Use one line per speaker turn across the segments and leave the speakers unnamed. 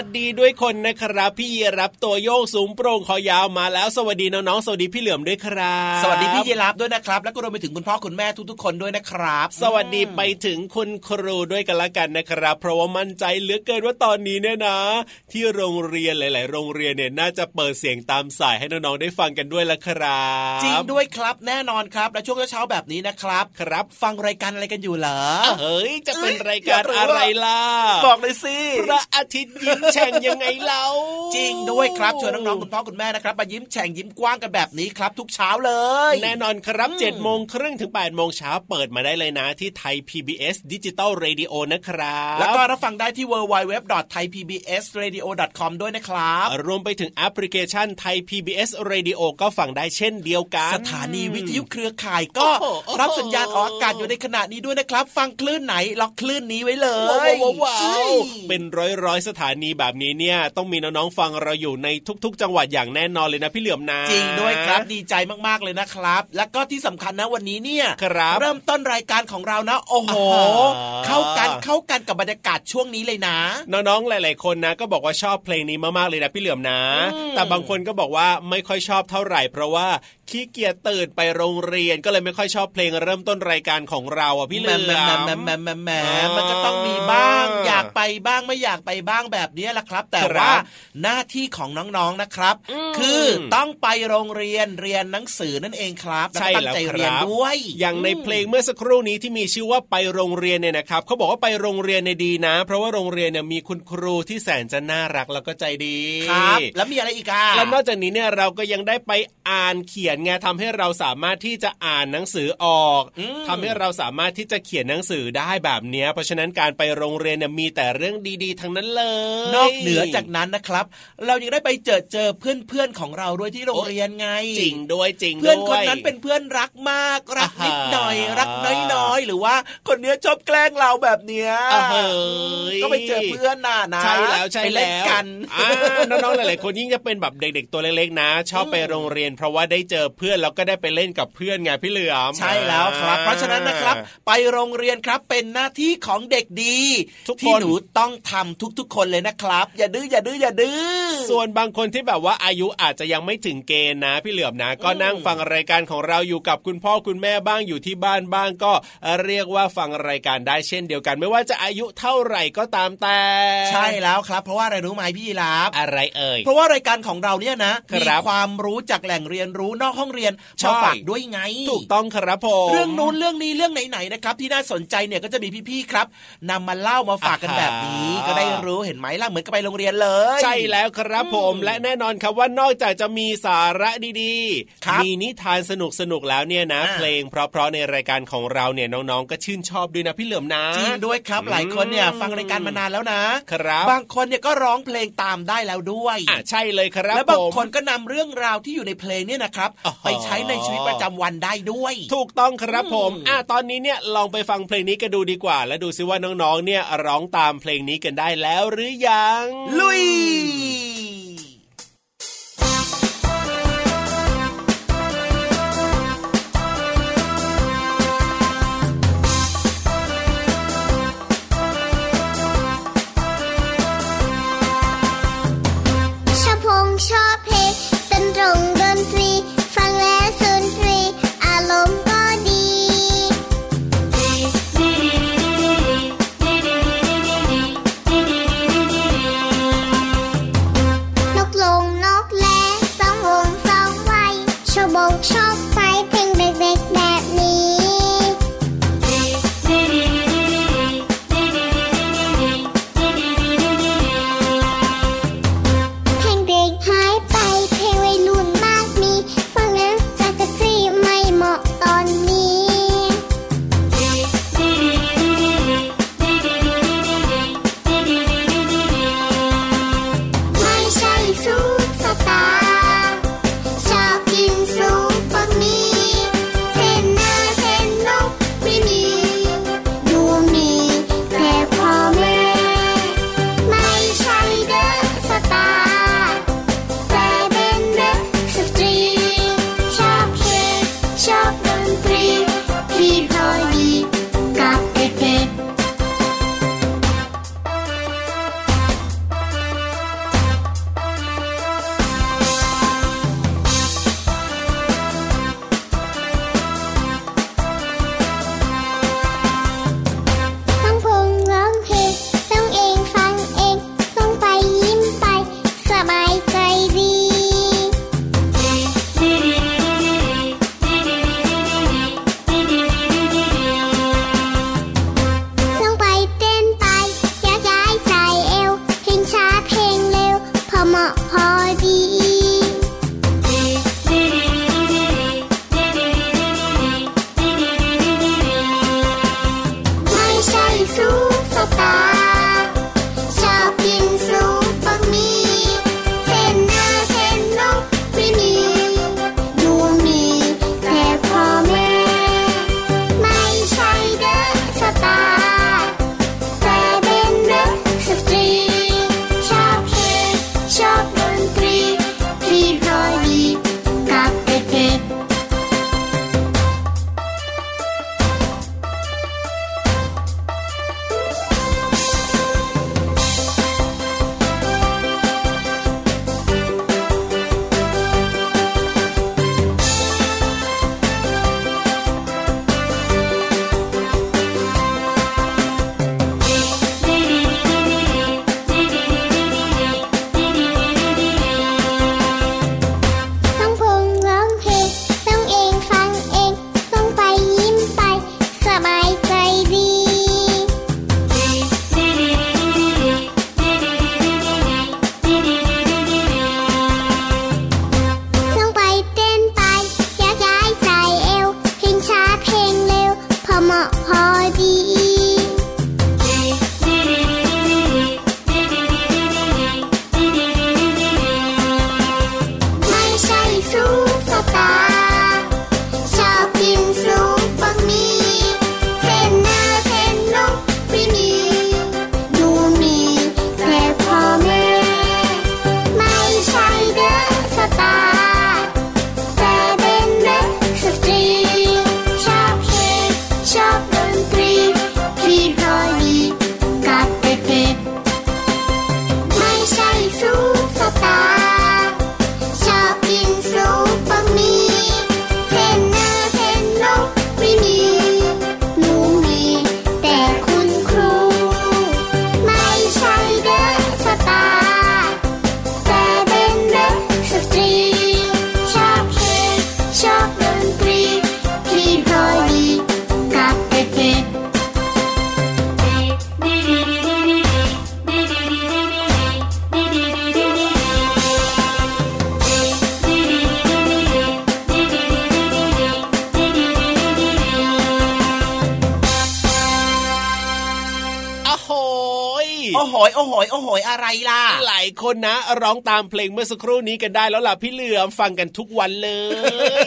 วัสดีด้วยคนนะครับ พี่รับตัวโยกสูงโปร่งคอยาวมาแล้ว สวัสดีน้องๆสวัสดีพี่เหลือมด้วยครับ
สวัสดีพี่ยีรับด้วยนะครับ แล้วก็รวมไปถึงคุณพ่อคุณแม่ทุกๆคนด้วยนะครับ
สวัสดีไปถึงคุณครูด้วยกันละกันนะครับ เพราะว่ามั่นใจเหลือเกินว่าตอนนี้เนี่ยนะ ที่โรงเรียนหลาย ๆ โรงเรียนเนี่ยน่าจะเปิดเสียงตามสายให้น้องๆได้ฟังกันด้วยละครับ
จริงด้วยครับแน่นอนครับและช่วงเช้าแบบนี้นะครับ
ครับ
ฟังรายการอะไรกันอยู่เหรอ
เฮ้ยจะเป็นรายการอะไรล่ะ
บอกเลยสิ
พระอาทิตย์ยิ้มแฉ่งยังไงเล่า
จริงด้วยครับชวนน้องๆคุณพ่อคุณแม่นะครับมายิ้มแฉ่งยิ้มกว้างกันแบบนี้ครับ ทุกเช้าเลย
แน่นอนครับ7จ็ดโมงครึ่งถึง8ปดโมงเช้าเปิดมาได้เลยนะที่ไทย PBS ดิจิตอลเรดิโอนะครับ แล้
วก็รับฟังได้ที่ www.thaipbsradio.com ด้วยนะครับ
รวมไปถึงแอปพลิเคชันไทย PBS Radio ก็ฟังได้เช่นเดียวกัน
สถานีวิทยุเครือข่ายก็รับสัญญาณออกอากาศอยู่ในขณะนี้ด้วยนะครับ ฟังคลื่นไหนล็อกคลื่นนี้ไว้เลย
ว้าวเป็นร้อยร้อยสถานีแบบนี้เนี่ยต้องมีน้องๆฟังเราอยู่ในทุก ๆ จังหวัดอย่างแน่นอนเลยนะพี่เหลือมนะ
จริงด้วยครับดีใจมากๆเลยนะครับ แล้วก็ที่สำคัญนะวันนี้เนี่ย
ครับ
เริ่มต้นรายการของเรานะ โอ้โห เข้ากันเข้ากันกับบรรยากาศช่วงนี้เลยนะ
น้องๆหลาย ๆคนนะ ก็บอกว่าชอบเพลงนี้มากๆเลยนะพี่เหลือมนะ แต่บางคนก็บอกว่าไม่ค่อยชอบเท่าไหร่ เพราะว่า ขี้เกียจตื่นไปโรงเรียนก็เลยไม่ค่อยชอบเพลงเริ่มต้นรายการของเราอะพี่เหลือมแหม
แหมแหมแหมแหมมันก็ต้องมีบ้าง อยากไปบ้างไม่อยากไปบ้างแบบนี้แหละครับ แต่ว่าหน้าที่ของน้องๆนะครับ คือต้องไปโรงเรียนเรียนหนังสือนั่นเองครับ
ใช่แล้ว
เรียนด้วย
อย่างในเพลงเมื่อสักครู่นี้ที่มีชื่อว่าไปโรงเรียนเนี่ยนะครับเขาบอกว่าไปโรงเรียนในดีนะ เพราะว่าโรงเรียนเนี่ยมีคุณครูที่แสนจะน่ารักแล้วก็ใจดี
ครับ แล้วมีอะไรอีกอะแล้
วนอกจากนี้เนี่ยเราก็ยังได้ไปอ่านเขียนไงทำให้เราสามารถที่จะอ่านหนังสือออกทำให้เราสามารถที่จะเขียนหนังสือได้แบบนี้เพราะฉะนั้นการไปโรงเรียนเนี่ยมีแต่เรื่องดีๆ ทั้งนั้นเลย
นอกเหนือจากนั้นนะครับ เรายังได้ไปเจอเจอเพื่อนๆของเราด้วยที่โรงเรียนไง
จริงด้วยจริง
เพื่อนคนนั้นเป็นเพื่อนรักมากรักนิดหน่อย รักน้อยๆหรือว่าคนนี้ชอบแกล้งเราแบบเนี้ยก็ไปเจอเพื่อนน่ะนะ
ใช่แล้วใช่แล้ว
กัน
น้องๆหลายๆคนยิ่งจะเป็นแบบเด็กๆตัวเล็กๆนะ ชอบไปโรงเรียน เพราะว่าได้เจอเพื่อนแล้วก็ได้ไปเล่นกับเพื่อนไงพี่เหลือม
ใช่แล้วครับ เพราะฉะนั้นนะครับ ไปโรงเรียนครับเป็นหน้าที่ของเด็กดี
ทุกคน
ที่หนูต้องทำทุก ๆ คนเลยนะครับ อย่าดื้ออย่าดื้ออย่าดื้อ
ส่วนบางคนที่แบบว่าอายุอาจจะยังไม่ถึงเกณฑ์นะ พี่เหลือมนะ ก็นั่งฟังรายการของเราอยู่กับคุณพ่อคุณแม่บ้างอยู่ที่บ้านบ้างก็เรียกว่าฟังรายการได้เช่นเดียวกัน ไม่ว่าจะอายุเท่าไหร่ก็ตามแต่
ใช่แล้วครับ เพราะว่าอะไรรู้ไหมพี่ยีราฟ
อะไรเอ่ย
เพราะว่ารายการของเราเนี่ยนะ
ครั
มี
บ
ความรู้จากแหล่งเรียนรู้นอกห้องเรียน
ใช่
มาฝากด้วยไง
ถูกต้องครับผม
เรื่องนู้นเรื่องนี้เรื่องไหนๆนะครับ ที่น่าสนใจเนี่ยก็จะมีพี่ๆครับนำมาเล่ามาฝากกันแบบนี้
อ่า
ก็ได้รู้เห็นไหมล่ะเหมือนกับไปโรงเรียนเลย
ใช่แล้วครับผมและแน่นอนครับว่านอกจากจะมีสาระดี
ครับ
มีนิทานสนุกสนุกๆแล้วเนี่ยนะ
อ่า
เพลงเพราะๆในรายการของเราเนี่ยน้องๆ ก็ชื่นชอบด้วยนะพี่เหลือมนะ
จริงด้วยครับหลายคนเนี่ยฟังรายการมานานแล้วนะครับบางคนเนี่ยก็ร้องเพลงตามได้แล้วด้วย
อะใช่เลยครับ
และบาง
ผม
คนก็นำเรื่องราวที่อยู่ในเพลงเนี่ยนะครับ
อ๋อ
ไปใช้ในชีวิตประจำวันได้ด้วย
ถูกต้องครับผม
อืม
อะตอนนี้เนี่ยลองไปฟังเพลงนี้กันดูดีกว่า แล้วดูซิว่าน้องๆเนี่ยร้องตามเพลงนี้กันได้แล้วหรือยัง
ลุย
ชอบพงชอบเพลงดนตรง
คนนะ ร้องตามเพลงเมื่อสักครู่นี้กันได้แล้วล่ะพี่เหลือมฟังกันทุกวันเล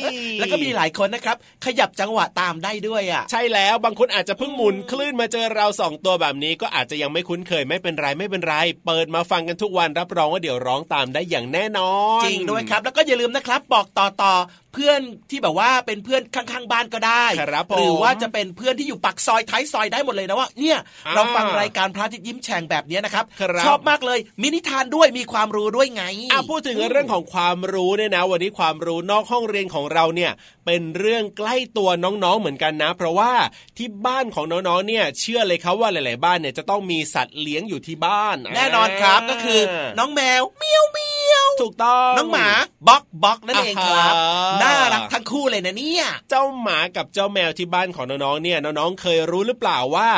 ย
แล้วก็มีหลายคนนะครับ ขยับจังหวะตามได้ด้วยอะ
ใช่แล้วบางคนอาจจะเพิ่งหมุนคลื่นมาเจอเราสองตัวแบบนี้ก็อาจจะยังไม่คุ้นเคยไม่เป็นไรไม่เป็นไร เปิดมาฟังกันทุกวันรับรองว่าเดี๋ยวร้องตามได้อย่างแน่นอน
จริงด้วยครับ แล้วก็อย่าลืมนะครับ บอกต่อต่อเพื่อนที่แบบว่าเป็นเพื่อนข้างๆบ้านก็ได้
ครับผม
หรือว่าจะเป็นเพื่อนที่อยู่ปักซอยท้ายซอยได้หมดเลยนะว่าเนี่ย
อ่า
เราฟังรายการพระอาทิตย์ยิ้มแฉ่งแบบเนี้ยนะครับ
ครับ
ชอบมากเลยมีนิทานด้วยมีความรู้ด้วยไง
อะพูดถึงเรื่องของความรู้เนี่ยนะ วันนี้ความรู้นอกห้องเรียนของเราเนี่ยเป็นเรื่องใกล้ตัวน้องๆเหมือนกันนะ เพราะว่าที่บ้านของน้องๆเนี่ยเชื่อเลยครับว่าหลาย ๆ บ้านเนี่ยจะต้องมีสัตว์เลี้ยงอยู่ที่บ้าน
แน่นอนครับก็คือน้องแมวเมียวเมียว
ถูกต้อง
น้องหมาบ็อกบ็อกนั่นเองครับ
อ่าฮะ
น่ารักทั้งคู่เลยนะเนี่ย
เจ้าหมากับเจ้าแมวที่บ้านของน้องๆเนี่ยน้องๆเคยรู้หรือเปล่าว่า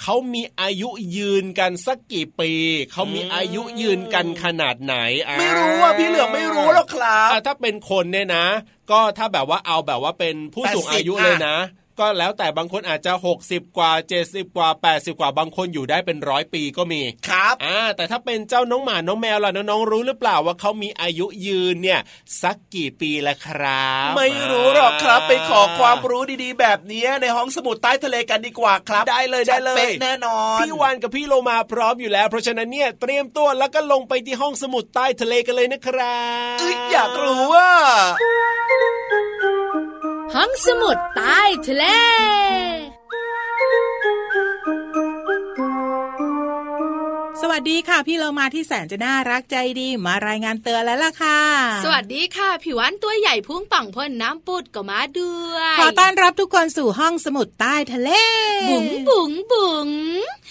เขามีอายุยืนกันสักกี่ปี เขามีอายุยืนกันขนาดไหนอ่า
ไม่รู้อะพี่เหลือมไม่รู้หรอกครับ
อะถ้าเป็นคนเนี่ยนะ ก็ถ้าแบบว่าเอาแบบว่าเป็นผู้สูง
80
อายุเลยนะ ก็แล้วแต่บางคนอาจจะ 60 กว่า 70 กว่า 80 กว่าบางคนอยู่ได้เป็นร้อยปีก็มี
ครับ
อ่าแต่ถ้าเป็นเจ้าน้องหมาน้องแมวล่ะน้องๆรู้หรือเปล่าว่าเขามีอายุยืนเนี่ยสักกี่ปีละครับ
ไม่รู้หรอกครับไปขอความรู้ดีๆ แบบนี้ในห้องสมุดใต้ทะเลกันดีกว่าครับ
ได้เลยได้เล
จัป๊ะ
ย
แน่นอน
พี่วานกับพี่โลมาพร้อมอยู่แล้ว เพราะฉะนั้นเนี่ยเตรียมตัวแล้วก็ลงไปที่ห้องสมุดใต้ทะเลกันเลยนะครับ
เอ้ยอยากรู้ว่า
ห้องสมุดใต้ทะเล
วัสดีค่ะ พี่เรามาที่แสนจะน่ารักใจดีมารายงานเตือนแล้วล่ะค่ะ
สวัสดีค่ะผิววันตัวใหญ่พุ่งป่องพ่นน้ำปุดก็มาด้วย
ขอต้อนรับทุกคนสู่ห้องสมุดใต้ทะเล
บุ๋งบุ๋งบุ๋ง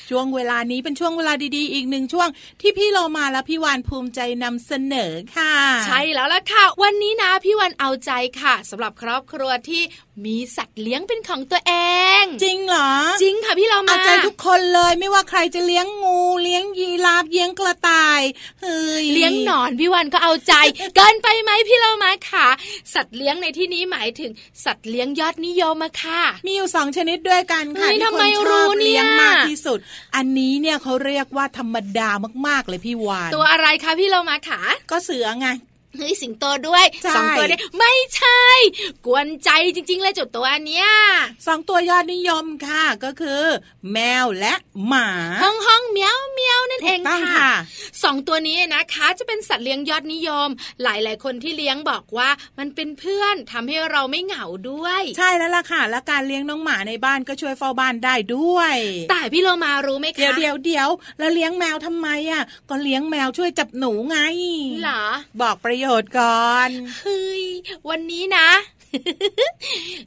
ช่วงเวลานี้เป็นช่วงเวลาดีๆ อีกหนึ่งช่วง ที่พี่เรามาและพี่วานภูมิใจนำเสนอค่ะ
ใช่แล้วล่ะค่ะ วันนี้นะพี่วันเอาใจค่ะสำหรับครอบครัวที่มีสัตว์เลี้ยงเป็นของตัวเอง
จริงเหรอ
จริงค่ะพี่เรามา
เอาใจทุกคนเลยไม่ว่าใครจะเลี้ยงงูเลี้ยงยีราฟเลี้ยงกระต่ายเฮ้ย
เลี้ยงหนอนพี่วันก็เอาใจ เกินไปไหมพี่เรามาค่ะ สัตว์เลี้ยงในที่นี้หมายถึงสัตว์เลี้ยงยอดนิยมอะค่ะ
มีอยู่สองชนิดด้วยกันค่ะ
เฮ้ย
ที่
ทำ
ค
ไม
นช
รู้
อบ
เนี่ย
เลี้ยงมากที่สุด อันนี้เนี่ยเขาเรียกว่าธรรมดามากๆเลยพี่วาน
ตัวอะไรคะพี่เรามาค่ะ
ก็เสือไง
เฮ้ยสิงโตด้วย
ใช่
สองตัวเนี่ยไม่ใช่ กวนใจจริง ๆ เลยจุดตัวเนี้ย
สองตัวยอดนิยมค่ะก็คือ แมวและหมา
ห้องห้องเมียวเมียวนั่นเอง
ถูกต้อง
ค่ะ
ค่ะ
สองตัวนี้นะคะจะเป็นสัตว์เลี้ยงยอดนิยม หลายๆ คนที่เลี้ยงบอกว่ามันเป็นเพื่อนทำให้เราไม่เหงาด้วย
ใช่แล้วล่ะค่ะ และการเลี้ยงน้องหมาในบ้านก็ช่วยเฝ้าบ้านได้ด้วย
แต่พี่โลมารู้ไหมคะ
เดี๋ยวเดี๋ยวเดี๋ยวแล้วเลี้ยงแมวทำไมอะก็เลี้ยงแมวช่วยจับหนูไง
เหรอ
บอกประโยชน์ก่อน
เฮ้ยวันนี้นะ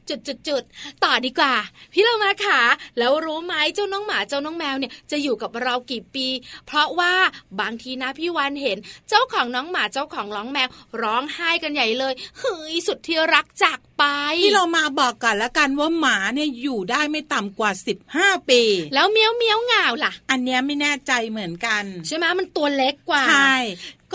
จุดจุดจุดต่อดีกว่า พี่เรามาค่ะ แล้วรู้ไหมเจ้าน้องหมาเจ้าน้องแมวเนี่ยจะอยู่กับเรากี่ปี เพราะว่าบางทีนะพี่วันเห็น เจ้าของน้องหมาเจ้าของน้องแมว ร้องไห้กันใหญ่เลยเฮ้ยสุดที่รักจากไป
ที่เรามาบอกก่อนละกันว่าหมาเนี่ยอยู่ได้ไม่ต่ำกว่า 15 ปี
แล้วเมียวเมียวเหงาล่ะ
อันเนี้ยไม่แน่ใจเหมือนกัน
ใช่ไหมมันตัวเล็กกว่า
ใช่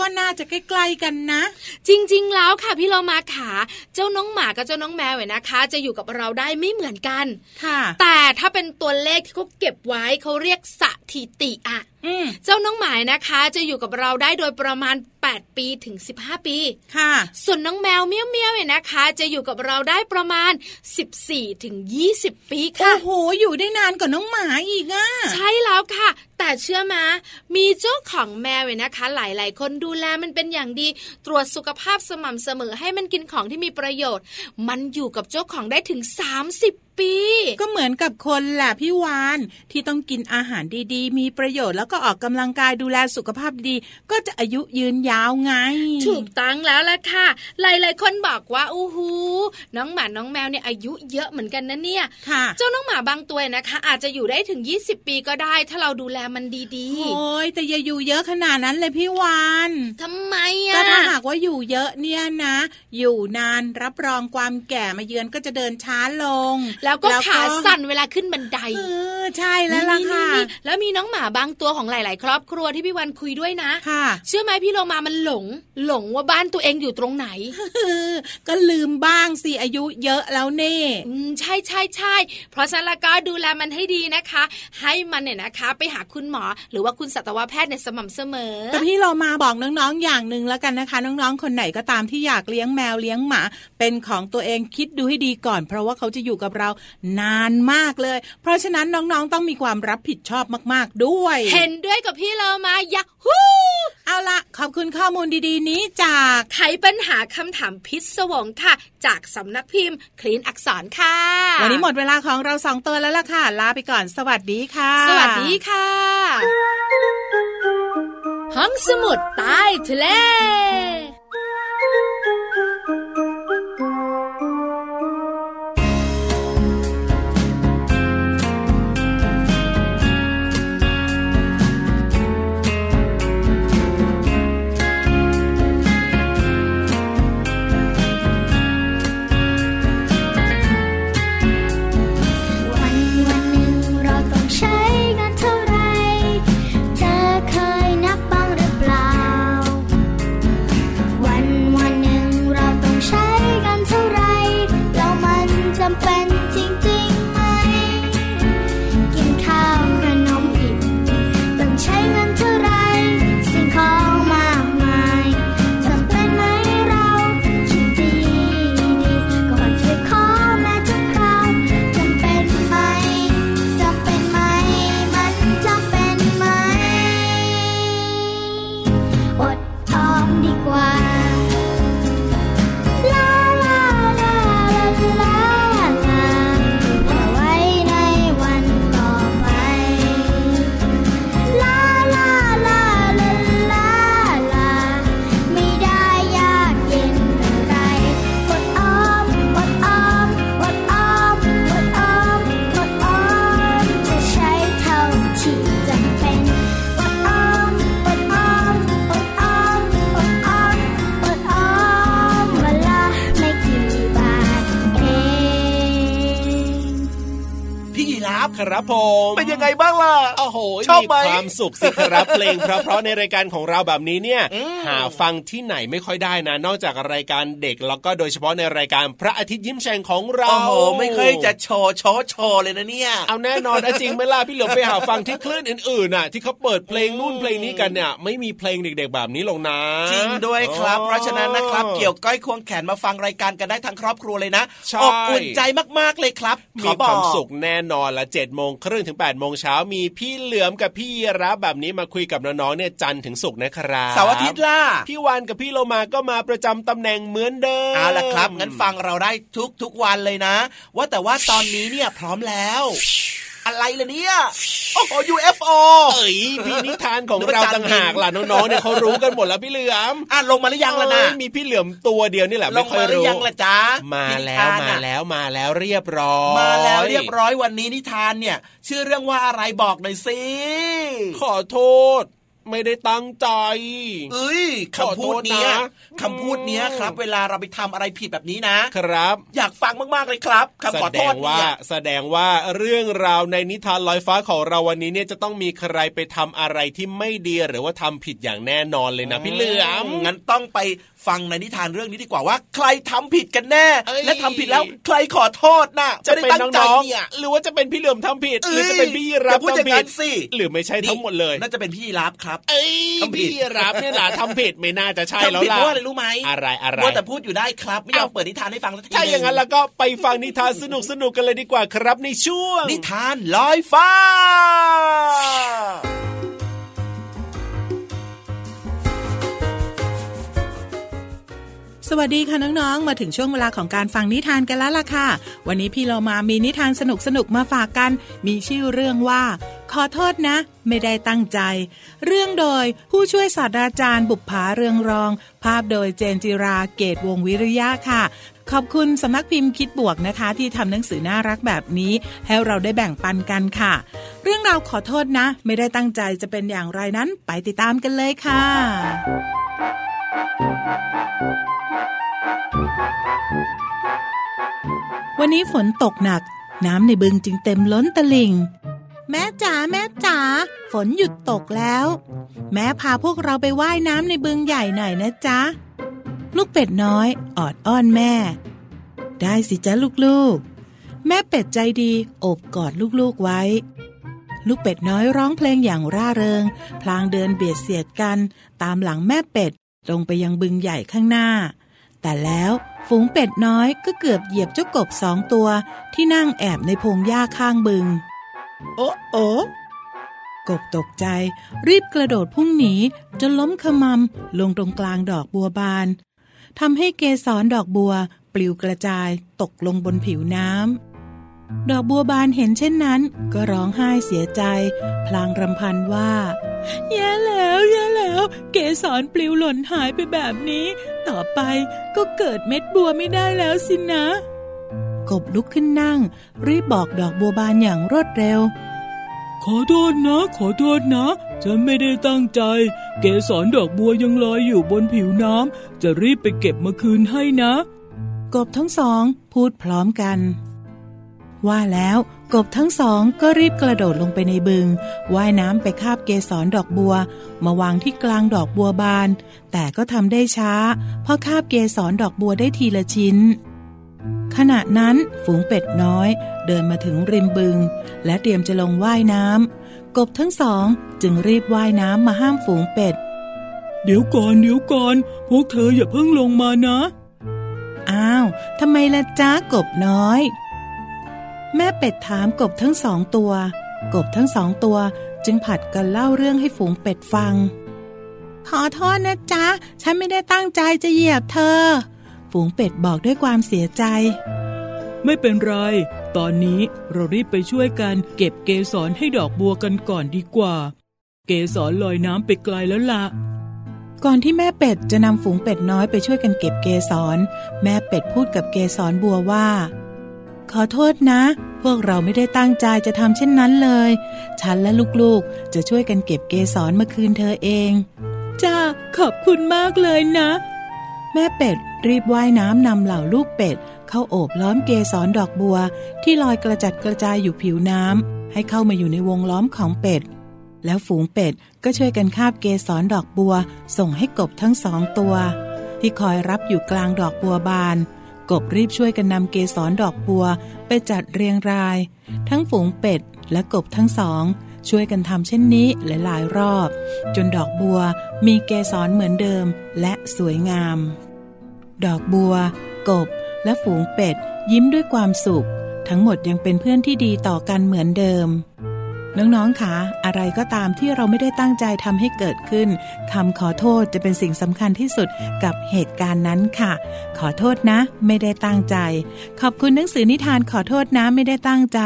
ก็น่าจะใกล้ๆกันนะ
จริง ๆ แล้วค่ะพี่เรามาขาเจ้าน้องหมากับเจ้าน้องแมวเนี่ยนะคะ จะอยู่กับเราได้ไม่เหมือนกัน
ค่ะ
แต่ถ้าเป็นตัวเลขที่เขาเก็บไว้เขาเรียกส ถิติอะ
อืม
เจ้าน้องหมายนะคะ จะอยู่กับเราได้โดยประมาณ 8 ปีถึง 15 ปี
ค่ะ
ส่วนน้องแมวเมี้ยวเมี้ยวเนี่ยนะคะ จะอยู่กับเราได้ประมาณ 14ถึง20 ปีค่ะ
โอ้โห อยู่ได้นานกว่าน้องหมาอีกอะ
ใช่แล้วค่ะ แต่เชื่อมา มีเจ้าของแมวเนี่ยนะคะ หลายๆ คนดูแลมันเป็นอย่างดี ตรวจสุขภาพสม่ำเสมอให้มันกินของที่มีประโยชน์ มันอยู่กับเจ้าของได้ถึง 30ปี
ก็เหมือนกับคนแหละพี่วานที่ต้องกินอาหารดีๆ มีประโยชน์แล้วก็ออกกำลังกายดูแลสุขภาพดีก็จะอายุยืนยาวไง
ถูกต้องแล้วล่ะค่ะ หลายๆคนบอกว่าอู้หูน้องหมาน้องแมวเนี่ยอายุเยอะเหมือนกันนะเนี่ย
ค่ะ
เจ้าน้องหมาบางตัวนะคะ อาจจะอยู่ได้ถึง 20 ปีก็ได้ ถ้าเราดูแลมันดี
โอ้ยแต่อย่าอยู่เยอะขนาดนั้นเลยพี่วาน
ๆทำไม
ก็
อะ
ถ้าหากว่าอยู่เยอะเนี่ยนะ อยู่นานรับรองความแก่มาเยือนก็จะเดินช้าลง
แล้วแล้วก็
แล้วก็
ขาสั่นเวลาขึ้นบันได
เออใช่แล้วล่ะค่ะ
นี่ๆๆแล้วมีน้องหมาบางตัวของหลาย ๆ ครอบครัวที่พี่วันคุยด้วยนะ
ค่ะ
เชื่อไหมพี่โลมามันหลง หลงว่าบ้านตัวเองอยู่ตรงไหน
ก็ลืมบ้างสิอายุเยอะแล้วเน่
อืมใช่ใช่ใช่เพราะฉะนั้นแล้วก็ดูแลมันให้ดีนะคะ ให้มันเนี่ยนะคะ ไปหาคุณหมอหรือว่าคุณสัตวแพทย์เนี่ยสม่ำเสมอ
แต่พี่เรามาบอกน้อง ๆ อย่างหนึ่งแล้วกันนะคะ น้อง ๆ คนไหนก็ตามที่อยากเลี้ยงแมวเลี้ยงหมา เป็นของตัวเองคิดดูให้ดีก่อน เพราะว่าเขาจะอยู่กับเรานานมากเลย เพราะฉะนั้นน้องๆต้องมีความรับผิดชอบมาก ๆ ด้วย
เห็นด้วยกับพี่เรามาอยากฮู้
เอาละขอบคุณข้อมูลดีๆ นี้จาก
ไขปัญหาคำถามพิศวงค่ะ จากสำนักพิมพ์ คลีนอักษรค่ะ
วันนี้หมดเวลาของเราสองตัวแล้วล่ะค่ะ ลาไปก่อนสวัสดีค่ะ
สวัสดีค่ะห้องสมุดใต้ทะเล
ไหมมีความ
สุขสิครับเพลงเพราะๆในรายการของเราแบบนี้เนี่ยหาฟังที่ไหนไม่ค่อยได้นะ นอกจากรายการเด็กแล้วก็โดยเฉพาะในรายการพระอาทิตย์ยิ้มแฉ่งของเรา
โอ้โหไม่เคยจะโชว์โชว์โชว์เลยนะเนี่ย
เอาแน่นอนนะจริงไหมล่ะพี่เหลือมไปหาฟังที่คลื่นอื่นๆน่ะ ที่เขาเปิดเพลงนู่นเพลงนี้กันเนี่ยไม่มีเพลงเด็ก ๆ แบบนี้ลงนะ
จริงด้วยครับ
อ๋อ
เพราะฉะนั้นนะครับ เกี่ยวก้อยควงแขนมาฟังรายการกันได้ทั้งครอบครัวเลยนะ
ใช่
อบอุ่นใจมากๆเลยครับข
มี
อ
ค
บอก
วามสุขแน่นอนละเจ็ดโมงครึ่งถึง8ปดโมงเช้ามีพี่เหลือมกับพี่รับแบบนี้มาคุยกับน้องๆเนี่ยจันทร์ถึงศุกร์นะครับ
เสาร์อาทิตย์ล่ะ
พี่วานกับพี่โลมาก็มาประจำตำแหน่งเหมือนเดิม
เอาละครับงั้นฟังเราได้ทุกทุกวันเลยนะ ว่าแต่ว่าตอนนี้เนี่ยพร้อมแล้ว อะไรล่ะเนี่ยโอ้โห UFO
เอ้ยพี่นิทานของเราต่างหากล่ะน้องๆเนี่ยเขารู้กันหมดแล้วพี่เหลือม
อะลงมาหรือยังล่ะนะ
เอ้ยมีพี่เหลือมตัวเดียวนี่แหละ
ล
ไม่
ง
ค่อย
มาหรือ
รู้
ยังล่ะจ๊ะ
มา
นิ
แล้ว
ทาน
มา
น่ะ
แล้วมาแล้วเรียบร้อย
มาแล้วเรียบร้อยวันนี้นิทานเนี่ย ชื่อเรื่องว่าอะไรบอกหน่อยสิ
ขอโทษ ไม่ได้ตั้งใจ
เอ้ย
ขอ
คำ
โท
พูด
ษนะ
เนี้ยคำพูดเนี้ยครับ เวลาเราไปทำอะไรผิดแบบนี้นะ
ครับ
อยากฟังมากๆเลยครับคำ
แส
ขอ
ด
โท
ง
ษ
ว่า
เนี่ย
แสดงว่าเรื่องราวในนิทานลอยฟ้าของเราวันนี้เนี่ยจะต้องมีใครไปทำอะไรที่ไม่ดีหรือว่าทำผิดอย่างแน่นอนเลยนะพี่เหลือม
งั้นต้องไป ฟังในนิทานเรื่องนี้ดีกว่าว่า ใครทำผิดกันแน่
เอ้ย
และทำผิดแล้วใครขอโทษน่ะ
จะ
ไม่ได้
เป็น
ตั้งใจ
น้อง
เนี่ย
ๆหรือว่าจะเป็นพี่เหลือมทำผิด หรือ
เอ้ย
จะเป็นพี่ยีรา
อย่า
ฟ
พูดอย่าง
ทำผิ
นั้
ด
นสิ
หรือไม่ใช่ทั้งหมดเลย
น่าจะเป็นพี่รับครับ
เอ้ย
ทำผิด
พี่ยีราฟเนี่ยนะทำผิดไม่น่าจะใช่แล้ว
ทำผิด
ล่ะ
เพราะอะไรรู้ไหม
อะไรอะไร
มัวแต่พูดอยู่ได้ครับไม่ยอม
เอ้า
เปิดนิทานให้ฟังสักที
ถ้าอย่างนั้น
ห
แล้วก็ไปฟังนิทานสนุกสนุกๆกันเลยดีกว่าครับในช่วง
นิทานลอยฟ้า
สวัสดีค่ะน้องๆ มาถึงช่วงเวลาของการฟังนิทานกันแล้วล่ะค่ะ วันนี้พี่เรามามีนิทานสนุกๆมาฝากกัน มีชื่อเรื่องว่า ขอโทษนะ ไม่ได้ตั้งใจ เรื่องโดยผู้ช่วยศาสตราจารย์บุปผาเรืองรอง ภาพโดยเจนจิราเกตวงวิริยะค่ะ ขอบคุณสำนักพิมพ์คิดบวกนะคะ ที่ทำหนังสือน่ารักแบบนี้ ให้เราได้แบ่งปันกันค่ะ เรื่องราวขอโทษนะ ไม่ได้ตั้งใจจะเป็นอย่างไรนั้น ไปติดตามกันเลยค่ะ วันนี้ฝนตกหนัก น้ำในบึงจึงเต็มล้นตลิ่ง แม่จ๋าแม่จ๋าฝนหยุดตกแล้ว แม่พาพวกเราไปว่ายน้ำในบึงใหญ่หน่อยนะจ๊ะ ลูกเป็ดน้อยออดอ้อนแม่ ได้สิจ๊ะลูกๆ แม่เป็ดใจดีโอบกอดลูกๆไว้ ลูกเป็ดน้อยร้องเพลงอย่างร่าเริง พลางเดินเบียดเสียดกัน ตามหลังแม่เป็ด ตรงไปยังบึงใหญ่ข้างหน้า แต่แล้วฝูงเป็ดน้อยก็เกือบเหยียบเจ้ากบสองตัวที่นั่งแอบในพงหญ้าข้างบึง โอ้โอกบตกใจ รีบกระโดดพุ่งหนีจนล้มขมำลงตรงกลางดอกบัวบานทำให้เกสรดอกบัว ปลิวกระจายตกลงบนผิวน้ำ ดอกบัวบานเห็นเช่นนั้น ก็ร้องไห้เสียใจ พลางรำพันว่าแย่แล้วแย่แล้ว เกสรปลิวหล่นหายไปแบบนี้ ต่อไปก็เกิดเม็ดบัวไม่ได้แล้วสินะ กบลุกขึ้นนั่ง รีบบอกดอกบัวบานอย่างรวดเร็ว
ขอโทษนะ ขอโทษนะ ฉันไม่ได้ตั้งใจ เกสรดอกบัวยังลอยอยู่บนผิวน้ำจะรีบไปเก็บมาคืนให้นะ
กบทั้งสองพูดพร้อมกัน ว่าแล้วกบทั้งสองก็รีบกระโดดลงไปในบึงว่ายน้ำไปคาบเกสรดอกบัว มาวางที่กลางดอกบัวบาน แต่ก็ทำได้ช้า เพราะคาบเกสรดอกบัวได้ทีละชิ้น ขณะนั้นฝูงเป็ดน้อย เดินมาถึงริมบึง และเตรียมจะลงว่ายน้ำกบทั้งสองจึงรีบว่ายน้ำมาห้ามฝูงเป็ด
เดี๋ยวก่อนเดี๋ยวก่อน พวกเธออย่าเพิ่งลงมานะ
อ้าวทำไมล่ะจ้ากบน้อย แม่เป็ดถามกบทั้งสองตัว กบทั้งสองตัวจึงผัดกันเล่าเรื่องให้ฝูงเป็ดฟัง ขอโทษนะจ๊ะ ฉันไม่ได้ตั้งใจจะเหยียบเธอ ฝูงเป็ดบอกด้วยความเสียใจ
ไม่เป็นไร ตอนนี้เรารีบไปช่วยกันเก็บเกสรให้ดอกบัวกันก่อนดีกว่า เกสรลอยน้ำไปไกลแล้วละ
ก่อนที่แม่เป็ดจะนำฝูงเป็ดน้อยไปช่วยกันเก็บเกสร แม่เป็ดพูดกับเกสรบัวว่า ขอโทษนะ พวกเราไม่ได้ตั้งใจจะทำเช่นนั้นเลย ฉันและลูกๆ จะช่วยกันเก็บเกสรมาคืนเธอเอง จ้า ขอบคุณมากเลยนะ แม่เป็ดรีบว่ายน้ำนำเหล่าลูกเป็ด เข้าโอบล้อมเกสรดอกบัว ที่ลอยกระจัดกระจายอยู่ผิวน้ำให้เข้ามาอยู่ในวงล้อมของเป็ด แล้วฝูงเป็ดก็ช่วยกันคาบเกสรดอกบัว ส่งให้กบทั้งสองตัว ที่คอยรับอยู่กลางดอกบัวบาน กบรีบช่วยกันนำเกสรดอกบัว ไปจัดเรียงราย ทั้งฝูงเป็ดและกบทั้งสอง ช่วยกันทำเช่นนี้หลายๆรอบ จนดอกบัวมีเกสรเหมือนเดิมและสวยงาม ดอกบัว กบ และฝูงเป็ด ยิ้มด้วยความสุข ทั้งหมดยังเป็นเพื่อนที่ดีต่อกันเหมือนเดิม น้องๆคะอะไรก็ตามที่เราไม่ได้ตั้งใจทำให้เกิดขึ้นคำขอโทษจะเป็นสิ่งสำคัญที่สุดกับเหตุการณ์นั้นค่ะ ขอโทษนะ ไม่ได้ตั้งใจ ขอบคุณหนังสือนิทานขอโทษนะไม่ได้ตั้งใจ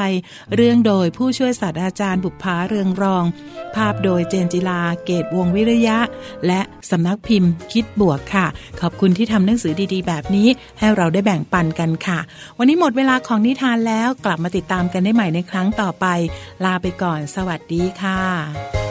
เรื่องโดยผู้ช่วยศาสตราจารย์บุพภาเรืองรอง ภาพโดยเจนจิลาเกตวงวิริยะ และสำนักพิมพ์ คิดบวกค่ะ ขอบคุณที่ทำหนังสือดีๆ แบบนี้ ให้เราได้แบ่งปันกันค่ะ วันนี้หมดเวลาของนิทานแล้วกลับมาติดตามกันได้ใหม่ในครั้งต่อไป ลาไปก่อนสวัสดีค่ะ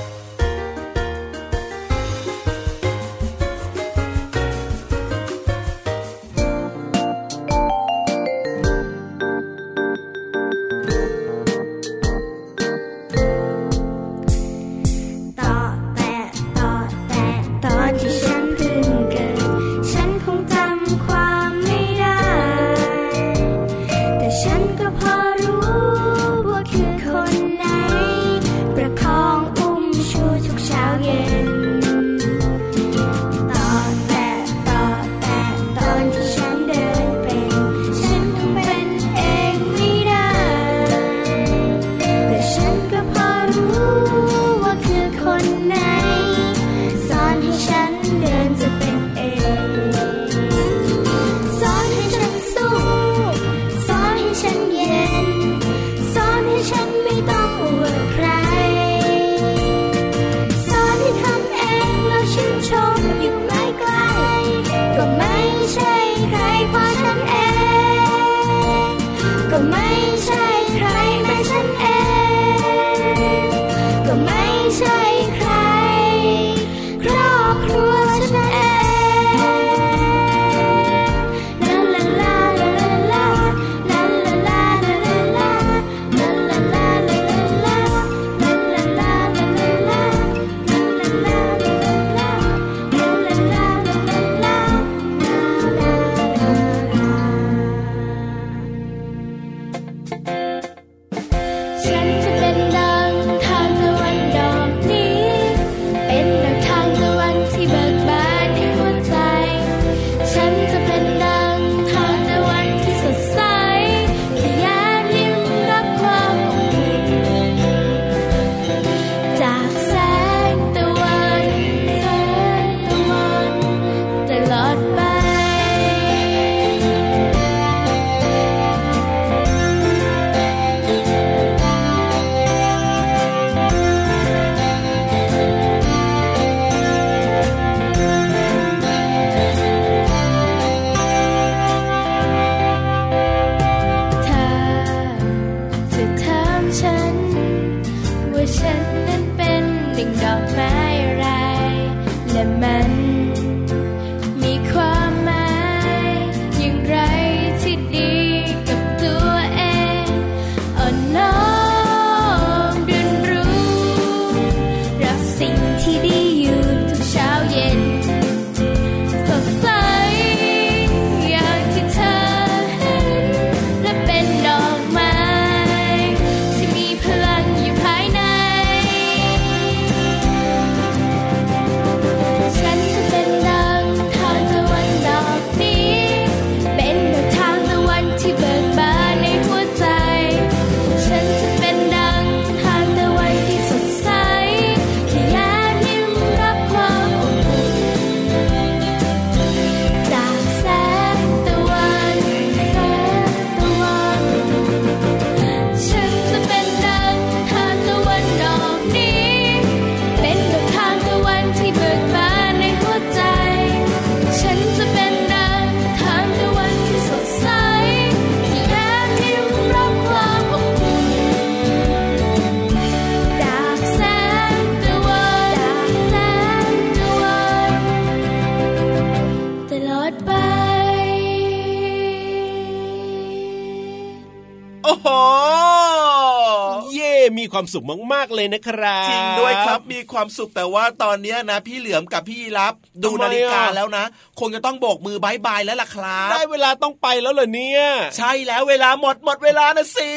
มีค
วามสุขมากๆเลยนะครับ
จริงด้วยครับมีความสุขแต่ว่าตอนเนี้ยนะพี่เหลือมกับพี่ยีราฟดู
ทำไม
นาฬิกา
อะ
แล้วนะ คงจะต้องโบกมือ bye bye แล้วล่ะครับ
ได้เวลาต้องไปแล้วเหรอเนี่ย
ใช่แล้วเวลาหมดหมดเวลานะสิ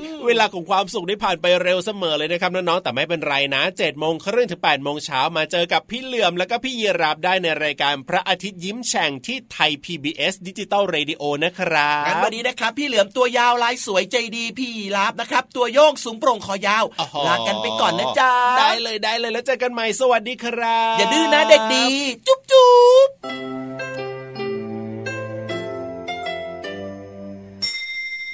เอ้ยเวลาของความสุขได้ผ่านไปเร็วเสมอเลยนะครับน้องๆแต่ไม่เป็นไรนะ7จ็ดโมงครึ่งถึง8ปดโมงเช้ามาเจอกับพี่เหลือมแล้วก็พี่ยีราฟได้ในรายการพระอาทิตย์ยิ้มแฉ่งที่ Thai PBS Digital Radio นะครับ
งั้นวันนี้นะครับ พี่เหลือมตัวยาวลายสวยใจดีพี่ยีราฟนะครับ ตัวโย่งสูงโปร่งคอยาว
อ๋อ
ลากันไปก่อนนะจ๊ะ
ได้เลยได้เลยแล้วเจอกันใหม่สวัสดีครับ
อย่าดื้อนะเด็กดี จุ๊บจุ๊บ